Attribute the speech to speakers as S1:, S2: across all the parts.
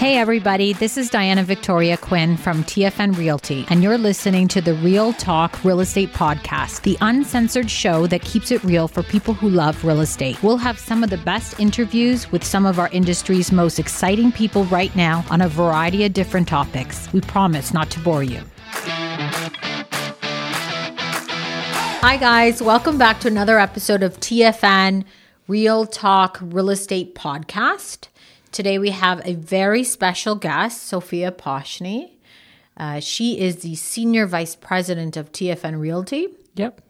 S1: Hey, everybody, this is Diana Victoria Quinn from TFN Realty, and you're listening to the Real Talk Real Estate Podcast, the uncensored show that keeps it real for people who love real estate. We'll have some of the best interviews with some of our industry's most exciting people right now on a variety of different topics. We promise not to bore you. Hi, guys, welcome back to another episode of TFN Real Talk Real Estate Podcast. Today we have a very special guest, Sofia Poshni. Uh, she is the Senior Vice President of TFN Realty
S2: Yep.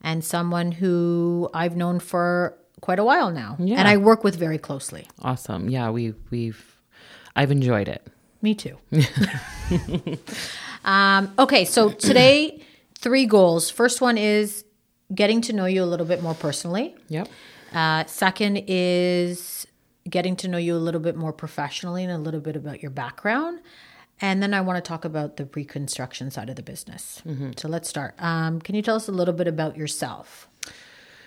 S1: and someone who I've known for quite a while now.
S2: Yeah.
S1: And I work with very closely.
S2: Awesome. Yeah, we we've I've enjoyed it.
S1: Me too. um, okay, so today, three goals. First one is getting to know you a little bit more personally.
S2: Yep.
S1: Uh, second is getting to know you a little bit more professionally and a little bit about your background. And then I want to talk about the pre-construction side of the business. So let's start. Um, can you tell us a little bit about yourself?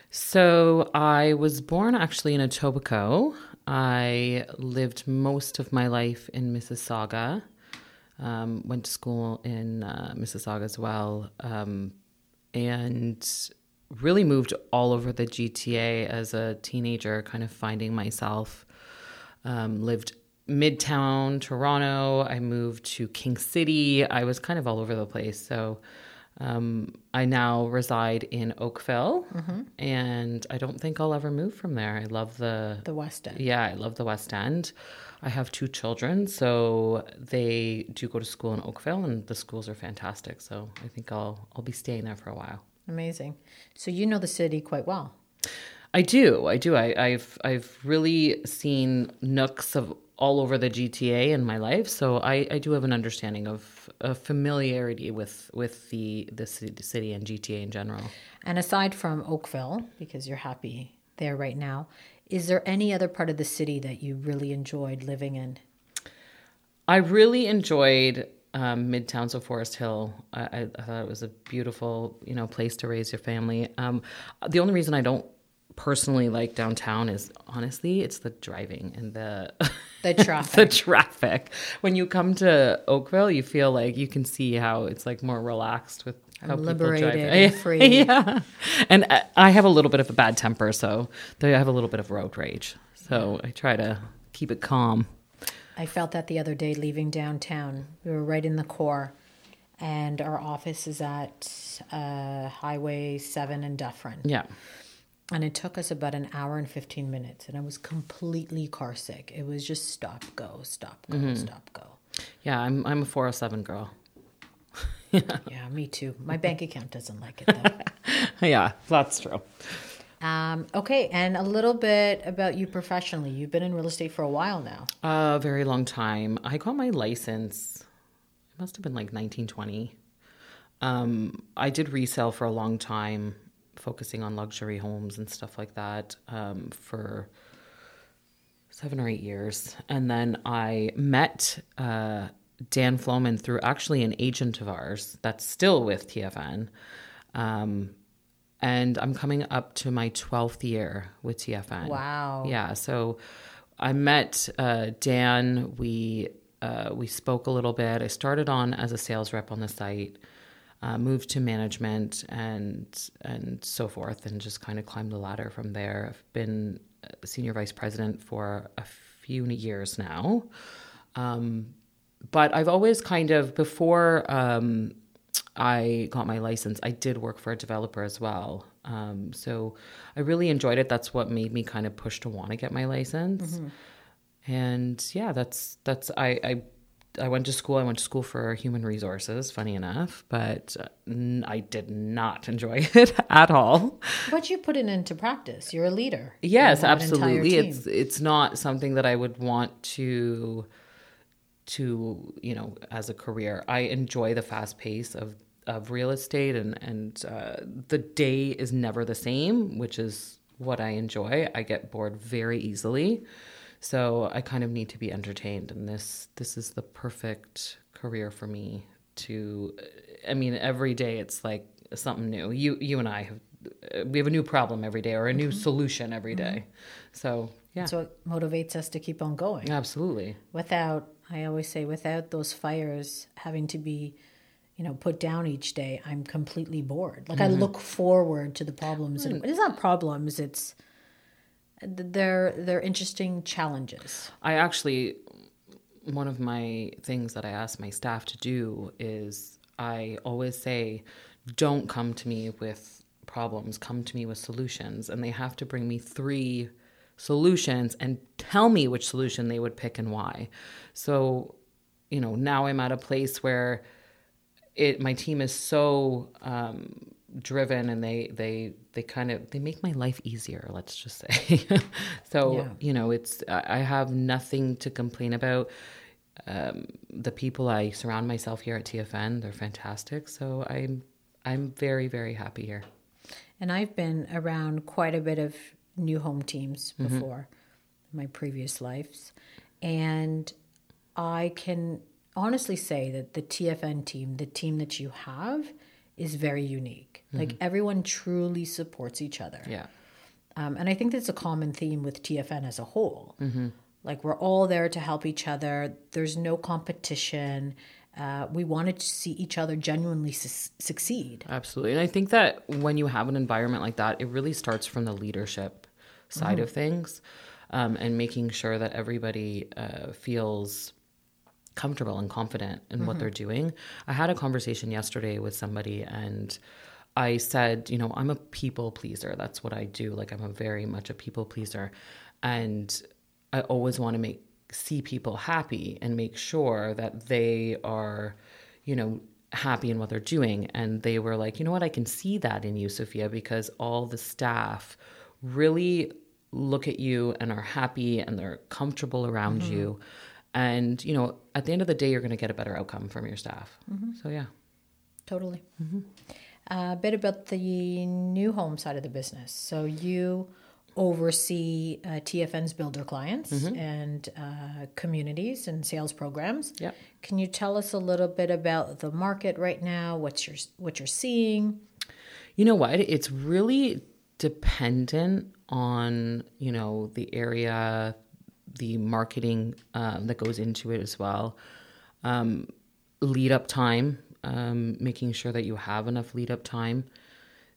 S2: So I was born actually in Etobicoke. I lived most of my life in Mississauga. Um, went to school in uh, Mississauga as well, um, and really moved all over the GTA as a teenager, kind of finding myself. Um, lived midtown Toronto. I moved to King City. I was kind of all over the place. So um, I now reside in Oakville, and I don't think I'll ever move from there. I love the
S1: The West End.
S2: yeah, I love the West End. I have two children, so they do go to school in Oakville, and the schools are fantastic. So I think I'll I'll be staying there for a while.
S1: Amazing. So you know the city quite well.
S2: I do, I do. I, I've I've really seen nooks of all over the GTA in my life, so I, I do have an understanding of a familiarity with with the the city, city and GTA in general.
S1: And aside from Oakville, because you're happy there right now, is there any other part of the city that you really enjoyed living in?
S2: I really enjoyed um, Midtown, so Forest Hill. I, I, thought it was a beautiful, you know, place to raise your family. Um, the only reason I don't personally like downtown is honestly, it's the driving and the
S1: The traffic.
S2: the traffic. When you come to Oakville, you feel like you can see how it's like more relaxed with how people
S1: liberated
S2: drive.
S1: and free.
S2: yeah, and I- I have a little bit of a bad temper, so I have a little bit of road rage. So I try to keep it calm.
S1: I felt that the other day leaving downtown. We were right in the core, and our office is at uh, Highway 7 in Dufferin.
S2: Yeah.
S1: And it took us about an hour and 15 minutes, and I was completely car sick. It was just stop, go, stop, go, stop, go.
S2: Yeah, I'm I'm a 407 girl.
S1: Yeah, me too. My bank account doesn't like it though.
S2: yeah, that's true.
S1: Um, okay, and a little bit about you professionally. You've been in real estate for a while now.
S2: A very long time. I got my license. It must have been like 1920. Um, I did resale for a long time, focusing on luxury homes and stuff like that um, for seven or eight years, and then I met uh, Dan Floman through actually an agent of ours that's still with TFN. Um, and I'm coming up to my 12th year with TFN.
S1: Wow.
S2: Yeah. So I met uh, Dan. We uh, we spoke a little bit. I started on as a sales rep on the site, uh, moved to management, and and so forth, and just kind of climbed the ladder from there. I've been senior vice president for a few years now. Um, but I've always kind of before um, I got my license, I did work for a developer as well. Um, so I really enjoyed it. That's what made me kind of push to want to get my license. And yeah, that's that's I, I I went to school. I went to school for human resources. Funny enough, but I did not enjoy it at all.
S1: But you put it into practice. You're a leader.
S2: Yes,
S1: You have an entire
S2: absolutely. It's it's not something that I would want to to you know as a career. I enjoy the fast pace of of real estate, and and uh, the day is never the same, which is what I enjoy. I get bored very easily, so I kind of need to be entertained, and this this is the perfect career for me. To, I mean, every day it's like something new. You you and I have uh, we have a new problem every day or a new solution every day. So yeah,
S1: So it motivates us to keep on going.
S2: absolutely.
S1: Without, I always say, without those fires having to be, you know, put down each day, I'm completely bored. Like I mm-hmm. look forward to the problems, and it's not problems. It's they're they're interesting challenges.
S2: I actually, one of my things that I ask my staff to do is I always say, don't come to me with problems, come to me with solutions. And they have to bring me three solutions and tell me which solution they would pick and why. So, you know, now I'm at a place where it my team is so um, driven and they they they kind of they make my life easier let's just say so
S1: Yeah.
S2: you know it's i I have nothing to complain about um, the people i surround myself here at tfn they're fantastic so i'm i'm very very happy here
S1: And I've been around quite a bit of new home teams before my previous lives. And I can honestly say that the TFN team, the team that you have, is very unique. Like everyone truly supports each other.
S2: yeah
S1: Um, and I think that's a common theme with TFN as a whole. Like we're all there to help each other. There's no competition. Uh, we wanted to see each other genuinely su- succeed.
S2: Absolutely. And I think that when you have an environment like that, it really starts from the leadership side of things um, and making sure that everybody uh, feels comfortable and confident in what they're doing. I had a conversation yesterday with somebody and I said, you know, I'm a people pleaser. That's what I do. Like I'm a very much a people pleaser. And I always want to make see people happy and make sure that they are, you know, happy in what they're doing. And they were like, you know what, I can see that in you, Sofia, because all the staff really look at you and are happy and they're comfortable around you. And, you know, at the end of the day, you're going to get a better outcome from your staff. So, yeah.
S1: Totally. A bit about the new home side of the business. So you oversee uh, TFN's builder clients and uh, communities and sales programs.
S2: Yep.
S1: Can you tell us a little bit about the market right now? What's your what you're seeing?
S2: You know what? It's really dependent on, you know, the area, the marketing um, that goes into it as well. Um, lead up time, um, making sure that you have enough lead up time.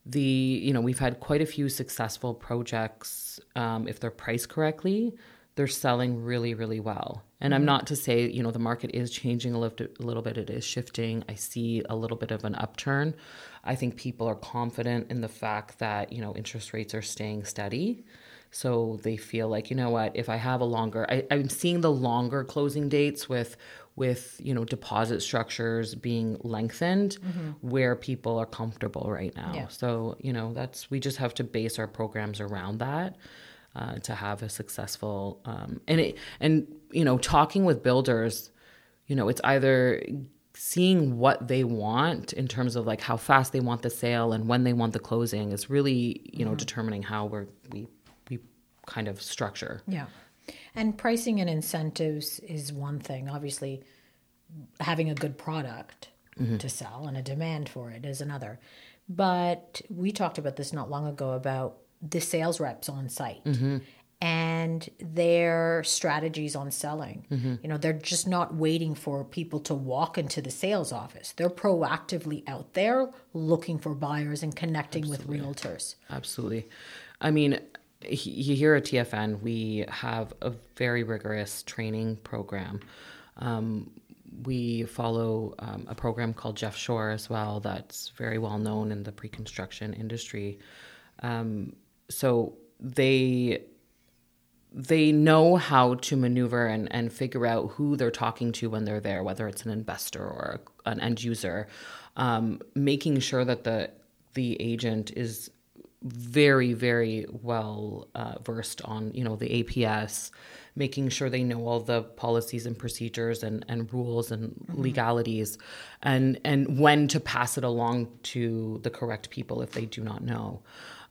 S2: The, you know, we've had quite a few successful projects. Um, if they're priced correctly, they're selling really, really well. And I'm not to say, you know, the market is changing a little, a little bit, it is shifting. I see a little bit of an upturn. I think people are confident in the fact that, you know, interest rates are staying steady. So they feel like, you know what, if I have a longer, I, I'm seeing the longer closing dates with, with, you know, deposit structures being lengthened where people are comfortable right now.
S1: Yeah.
S2: So, you know, that's, we just have to base our programs around that uh, to have a successful um, and it and you know talking with builders you know it's either seeing what they want in terms of like how fast they want the sale and when they want the closing is really you know determining how we're we we kind of structure
S1: Yeah. And pricing and incentives is one thing. Obviously, having a good product mm-hmm. to sell and a demand for it is another. But we talked about this not long ago about the sales reps on site mm-hmm. And their strategies on selling. You know, they're just not waiting for people to walk into the sales office. They're proactively out there looking for buyers and connecting with realtors.
S2: Absolutely. I mean, he- here at TFN, we have a very rigorous training program. Um, we follow um, a program called Jeff Shore as well, that's very well known in the pre construction industry. Um, so they they know how to maneuver and, and figure out who they're talking to when they're there, whether it's an investor or an end user, um, making sure that the the agent is very very well uh, versed on you know the APS, making sure they know all the policies and procedures and, and rules and legalities, and and when to pass it along to the correct people if they do not know,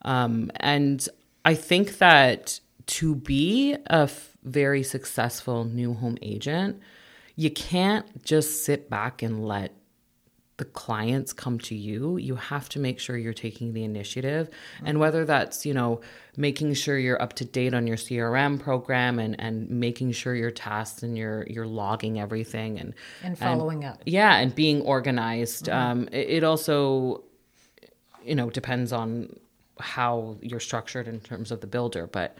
S2: um, and I think that to be a f- very successful new home agent, you can't just sit back and let the clients come to you, you have to make sure you're taking the initiative. And whether that's, you know, making sure you're up to date on your CRM program and, and making sure your tasks and you're you're logging everything and
S1: and following
S2: and,
S1: up.
S2: Yeah, and being organized. Um, it, it also, you know, depends on how you're structured in terms of the builder. But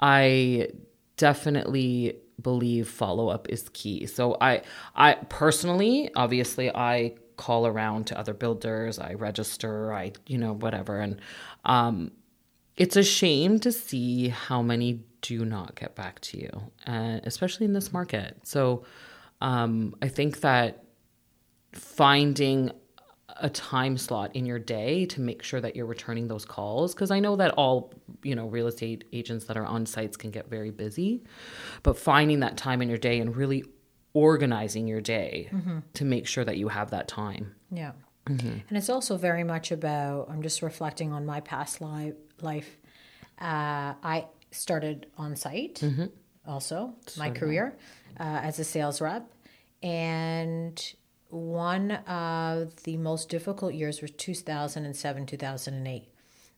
S2: I definitely believe follow up is key. So I I personally, obviously I call around to other builders, I register, I you know whatever and um it's a shame to see how many do not get back to you, uh, especially in this market. So um I think that finding a time slot in your day to make sure that you're returning those calls because I know that all you know real estate agents that are on sites can get very busy but finding that time in your day and really organizing your day mm-hmm. to make sure that you have that time
S1: yeah mm-hmm. and it's also very much about I'm just reflecting on my past li- life uh, I started on site mm-hmm. also my career uh, as a sales rep and one of the most difficult years was 2007 2008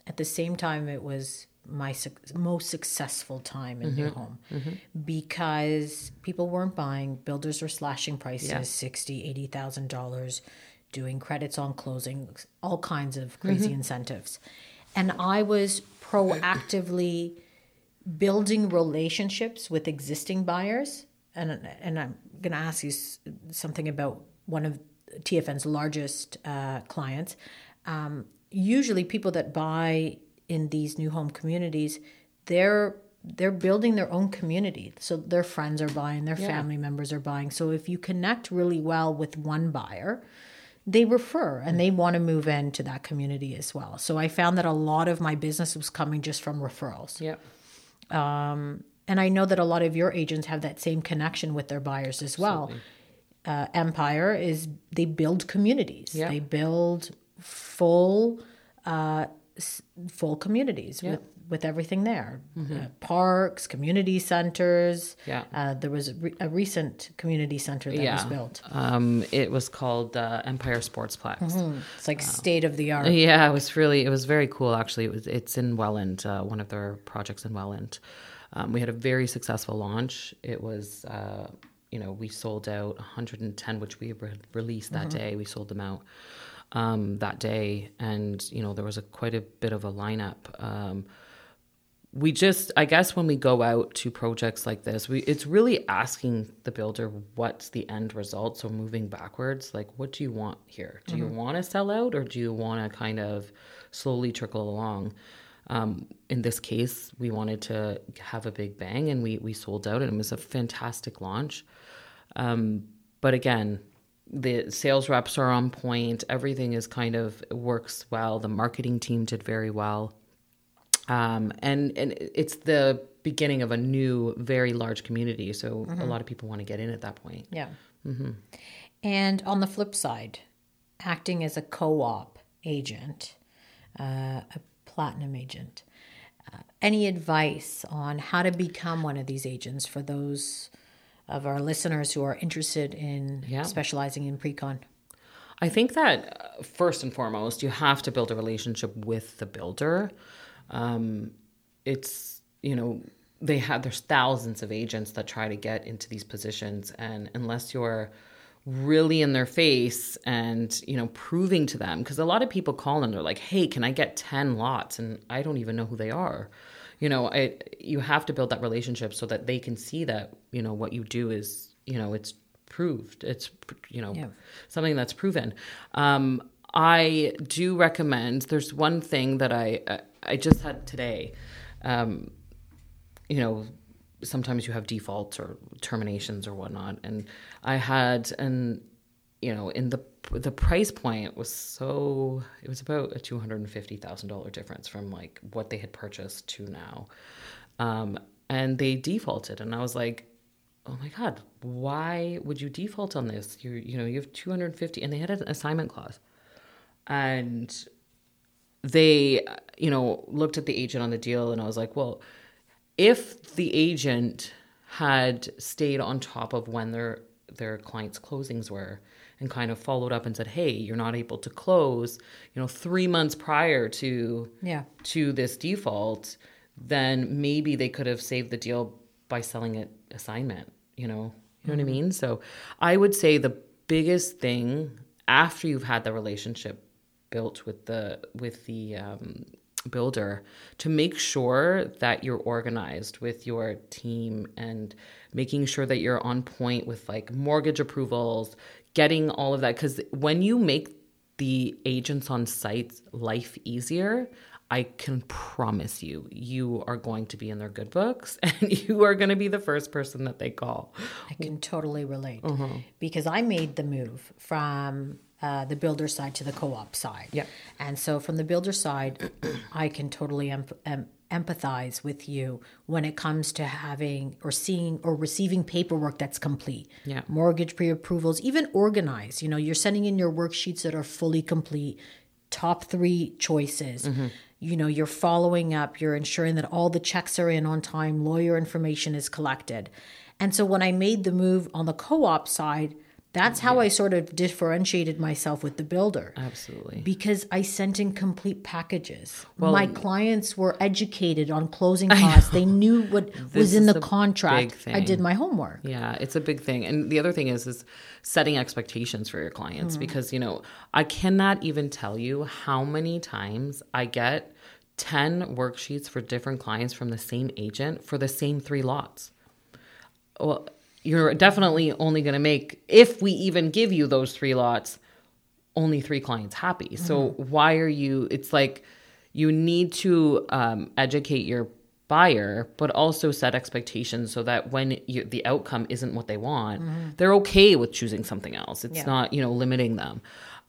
S1: at the same time it was my su- most successful time in mm-hmm. new home mm-hmm. because people weren't buying builders were slashing prices yeah. 60 80 thousand dollars doing credits on closing all kinds of crazy mm-hmm. incentives and i was proactively building relationships with existing buyers and and i'm going to ask you something about one of TFN's largest uh, clients. Um, usually, people that buy in these new home communities, they're they're building their own community. So their friends are buying, their yeah. family members are buying. So if you connect really well with one buyer, they refer and they want to move into that community as well. So I found that a lot of my business was coming just from referrals.
S2: Yep.
S1: Um, and I know that a lot of your agents have that same connection with their buyers as well. Uh, Empire is they build communities. Yeah. They build full uh, full communities yeah. with with everything there, mm-hmm. uh, parks, community centers.
S2: Yeah,
S1: uh, there was a, re- a, recent community center that yeah. was built.
S2: Um, it was called uh, Empire Sportsplex.
S1: Mm-hmm. It's like state of the art.
S2: Yeah, it was really it was very cool. Actually, it was it's in Welland, uh, one of their projects in Welland. Um, we had a very successful launch. It was uh, you know, we sold out 110, which we re- released that mm-hmm. day. We sold them out um, that day, and you know, there was a quite a bit of a lineup. Um, we just, I guess, when we go out to projects like this, we it's really asking the builder what's the end result. So moving backwards, like, what do you want here? Do mm-hmm. you want to sell out, or do you want to kind of slowly trickle along? Um, in this case, we wanted to have a big bang, and we we sold out, and it was a fantastic launch. Um, but again, the sales reps are on point. Everything is kind of works well. The marketing team did very well. Um, and and it's the beginning of a new, very large community. So mm-hmm. a lot of people want to get in at that point.
S1: Yeah.
S2: Mm-hmm.
S1: And on the flip side, acting as a co-op agent, uh, a platinum agent. Uh, any advice on how to become one of these agents for those of our listeners who are interested in yeah. specializing in pre-con?
S2: I think that uh, first and foremost, you have to build a relationship with the builder. Um, it's you know they have there's thousands of agents that try to get into these positions, and unless you're really in their face and you know proving to them because a lot of people call and they're like hey can i get 10 lots? And i don't even know who they are. You know it you have to build that relationship so that they can see that you know what you do is you know it's proved it's you know yeah. something that's proven. Um, i do recommend there's one thing that i i just had today um, you know sometimes you have defaults or terminations or whatnot and i had an you know in the the price point was so it was about a $250,000 difference from like what they had purchased to now. Um, and they defaulted and I was like, "Oh my god, why would you default on this? You you know, you have 250 and they had an assignment clause." And they you know, looked at the agent on the deal and I was like, "Well, if the agent had stayed on top of when their their clients' closings were, and kind of followed up and said, "Hey, you're not able to close, you know, 3 months prior to
S1: Yeah.
S2: to this default, then maybe they could have saved the deal by selling it assignment, you know. You know what I mean? So I would say the biggest thing after you've had the relationship built with the with the um, builder to make sure that you're organized with your team and making sure that you're on point with like mortgage approvals, getting all of that because when you make the agents on site life easier, I can promise you, you are going to be in their good books and you are going to be the first person that they call.
S1: I can totally relate
S2: Mm-hmm.
S1: because I made the move from uh, the builder side to the co-op side.
S2: Yeah.
S1: And so from the builder side, I can totally em- em- empathize with you when it comes to having or seeing or receiving paperwork that's complete.
S2: Yeah.
S1: Mortgage pre-approvals, even organized. You know, you're sending in your worksheets that are fully complete, top three choices. You know, you're following up, you're ensuring that all the checks are in on time, lawyer information is collected. And so when I made the move on the co-op side, that's how I sort of differentiated myself with the builder
S2: Absolutely.
S1: because I sent in complete packages. My clients were educated on closing costs. They knew what was in the contract.
S2: big
S1: I did my homework.
S2: Yeah, it's a big thing. And the other thing is is setting expectations for your
S1: Mm-hmm.
S2: clients because, you know, I cannot even tell you how many times I get 10 worksheets for different clients from the same agent for the same 3 lots. Well, you're definitely only going to make if we even give you those 3 lots only 3 clients happy. So why are you it's like you need to um, educate your buyer but also set expectations so that when you, the outcome isn't what they want they're okay with choosing something else. It's
S1: Yeah.
S2: not you know limiting them.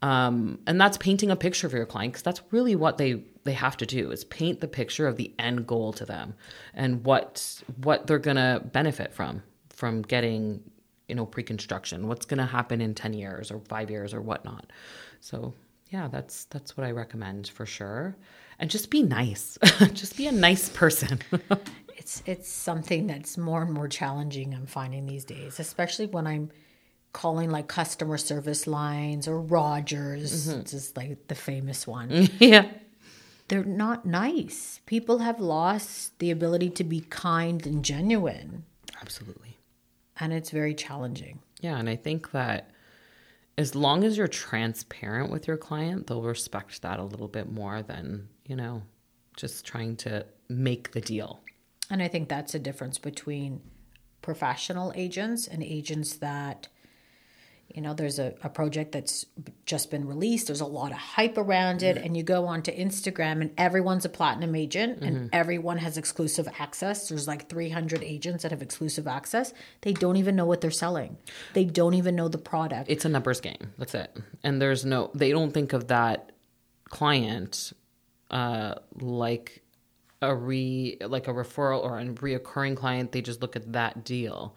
S2: Um, and that's painting a picture for your client because that's really what they they have to do is paint the picture of the end goal to them and what what they're gonna benefit from from getting you know pre-construction? What's gonna happen in 10 years or five years or whatnot? So yeah that's that's what i recommend for sure. And just be nice. Just be a nice person.
S1: It's it's something that's more and more challenging I'm finding these days, especially when I'm calling like customer service lines or Rogers,
S2: Mm-hmm.
S1: just like the famous one.
S2: yeah.
S1: They're not nice. People have lost the ability to be kind and genuine,
S2: absolutely
S1: and it's very challenging.
S2: Yeah, and I think that as long as you're transparent with your client, they'll respect that a little bit more than, you know, just trying to make the deal.
S1: And I think that's a difference between professional agents and agents that, you know, there's a, a project that's just been released, there's a lot of hype around it, and you go onto Instagram and everyone's a platinum agent and everyone has exclusive access. There's like 300 agents that have exclusive access. They don't even know what they're selling, they don't even know the product.
S2: It's a numbers game. That's it. And there's no, they don't think of that client uh, like a re like a referral or a reoccurring client. They just look at that deal.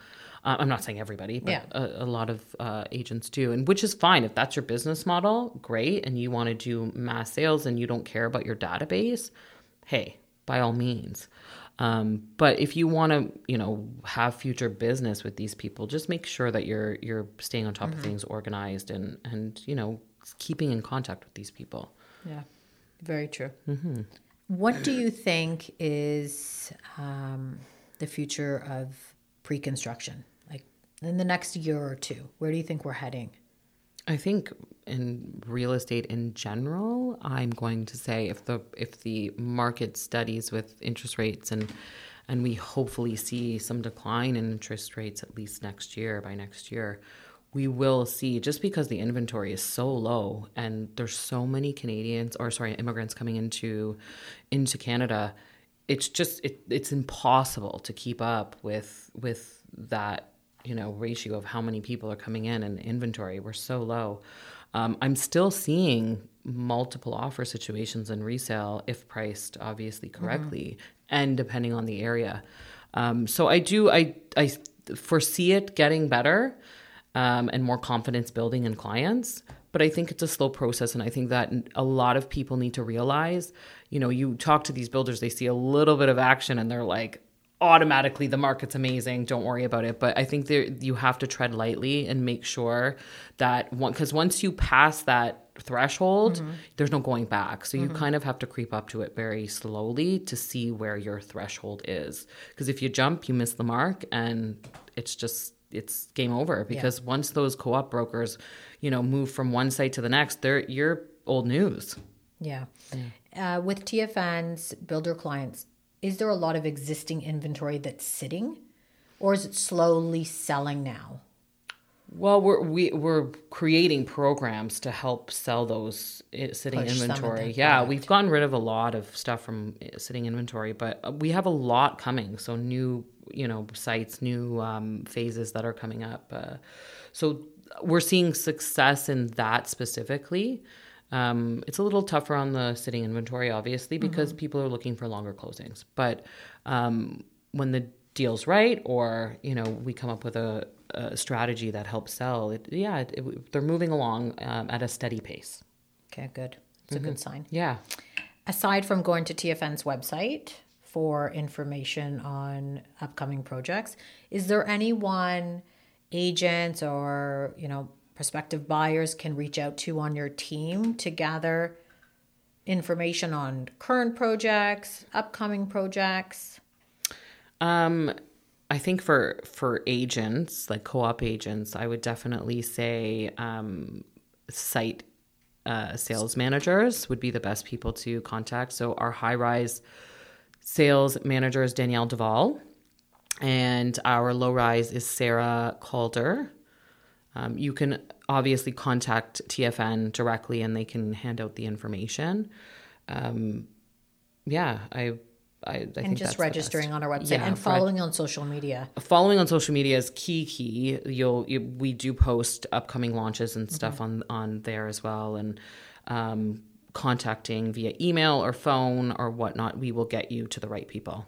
S2: Uh, I'm not saying everybody, but
S1: Yeah.
S2: a, a lot of uh, agents do, and which is fine if that's your business model. Great, and you want to do mass sales and you don't care about your database. Hey, by all means. Um, but if you want to, you know, have future business with these people, just make sure that you're you're staying on top of things, organized, and and you know, keeping in contact with these people.
S1: Yeah, very true. What do you think is um, the future of pre construction? Like in the next year or two, where do you think we're heading?
S2: I think in real estate in general, I'm going to say if the if the market studies with interest rates and and we hopefully see some decline in interest rates at least next year by next year, we will see just because the inventory is so low and there's so many Canadians or sorry immigrants coming into into Canada, it's just it, it's impossible to keep up with with that you know ratio of how many people are coming in and inventory we're so low. Um, i'm still seeing multiple offer situations in resale if priced obviously correctly and depending on the area. Um, so i do i i foresee it getting better um, and more confidence building in clients but i think it's a slow process and i think that a lot of people need to realize you know you talk to these builders they see a little bit of action and they're like automatically the market's amazing. Don't worry about it. But I think there you have to tread lightly and make sure that one because once you pass that threshold, mm-hmm. there's no going back. So you mm-hmm. kind of have to creep up to it very slowly to see where your threshold is. Because if you jump, you miss the mark, and it's just it's game over. Because yeah. once those co-op brokers, you know, move from one site to the next, they're you're old news.
S1: Yeah. yeah. Uh, with TFN's builder clients, is there a lot of existing inventory that's sitting, or is it slowly selling now?
S2: Well, we're we, we're creating programs to help sell those eh, sitting Push inventory. Yeah, we've gotten rid of a lot of stuff from eh, sitting inventory, but uh, we have a lot coming. So new, you know, sites, new um, phases that are coming up. Uh, so we're seeing success in that specifically. Um, it's a little tougher on the sitting inventory, obviously, because mm-hmm. people are looking for longer closings. But um, when the deal's right, or you know, we come up with a, a strategy that helps sell, it, yeah, it, it, they're moving along um, at a steady pace.
S1: Okay, good. It's mm-hmm. a good mm-hmm. sign.
S2: Yeah.
S1: Aside from going to TFN's website for information on upcoming projects, is there anyone, agents or you know prospective buyers can reach out to on your team to gather information on current projects, upcoming projects?
S2: Um, I think for for agents, like co-op agents, I would definitely say um, site uh, sales managers would be the best people to contact. So our high rise sales manager is Danielle Duvall, and our low rise is Sarah Calder. Um, you can obviously contact TFN directly and they can hand out the information. Um, yeah, I I, I
S1: and just registering on our website yeah, and following on social media.
S2: Following on social media is key. Key. You'll you, we do post upcoming launches and stuff mm-hmm. on on there as well, and um, contacting via email or phone or whatnot. We will get you to the right people.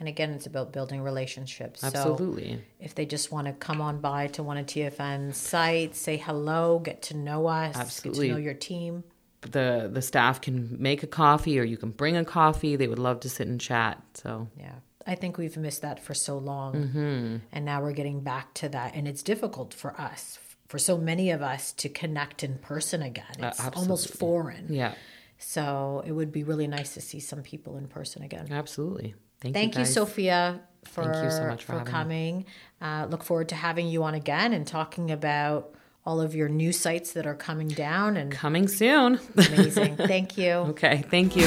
S1: And again, it's about building relationships.
S2: Absolutely.
S1: So if they just want to come on by to one of TFN's sites, say hello, get to know us, Absolutely. get to know your team.
S2: The the staff can make a coffee or you can bring a coffee. They would love to sit and chat. So
S1: yeah. I think we've missed that for so long. Mm-hmm. And now we're getting back to that. And it's difficult for us, for so many of us, to connect in person again. Uh, it's uh, almost foreign.
S2: Yeah.
S1: So it would be really nice to see some people in person again.
S2: Absolutely.
S1: Thank, Thank you, you, Sofia, for, Thank you so much for, for coming. Uh, look forward to having you on again and talking about all of your new sites that are coming down and
S2: coming soon.
S1: amazing. Thank you.
S2: Okay. Thank you.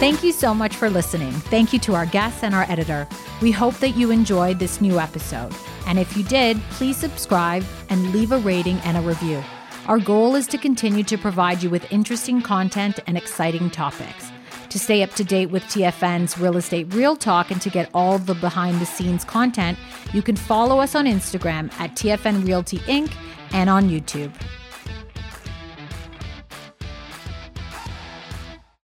S1: Thank you so much for listening. Thank you to our guests and our editor. We hope that you enjoyed this new episode. And if you did, please subscribe and leave a rating and a review. Our goal is to continue to provide you with interesting content and exciting topics. To stay up to date with TFN's Real Estate Real Talk and to get all the behind the scenes content, you can follow us on Instagram at TFN Realty Inc. and on YouTube.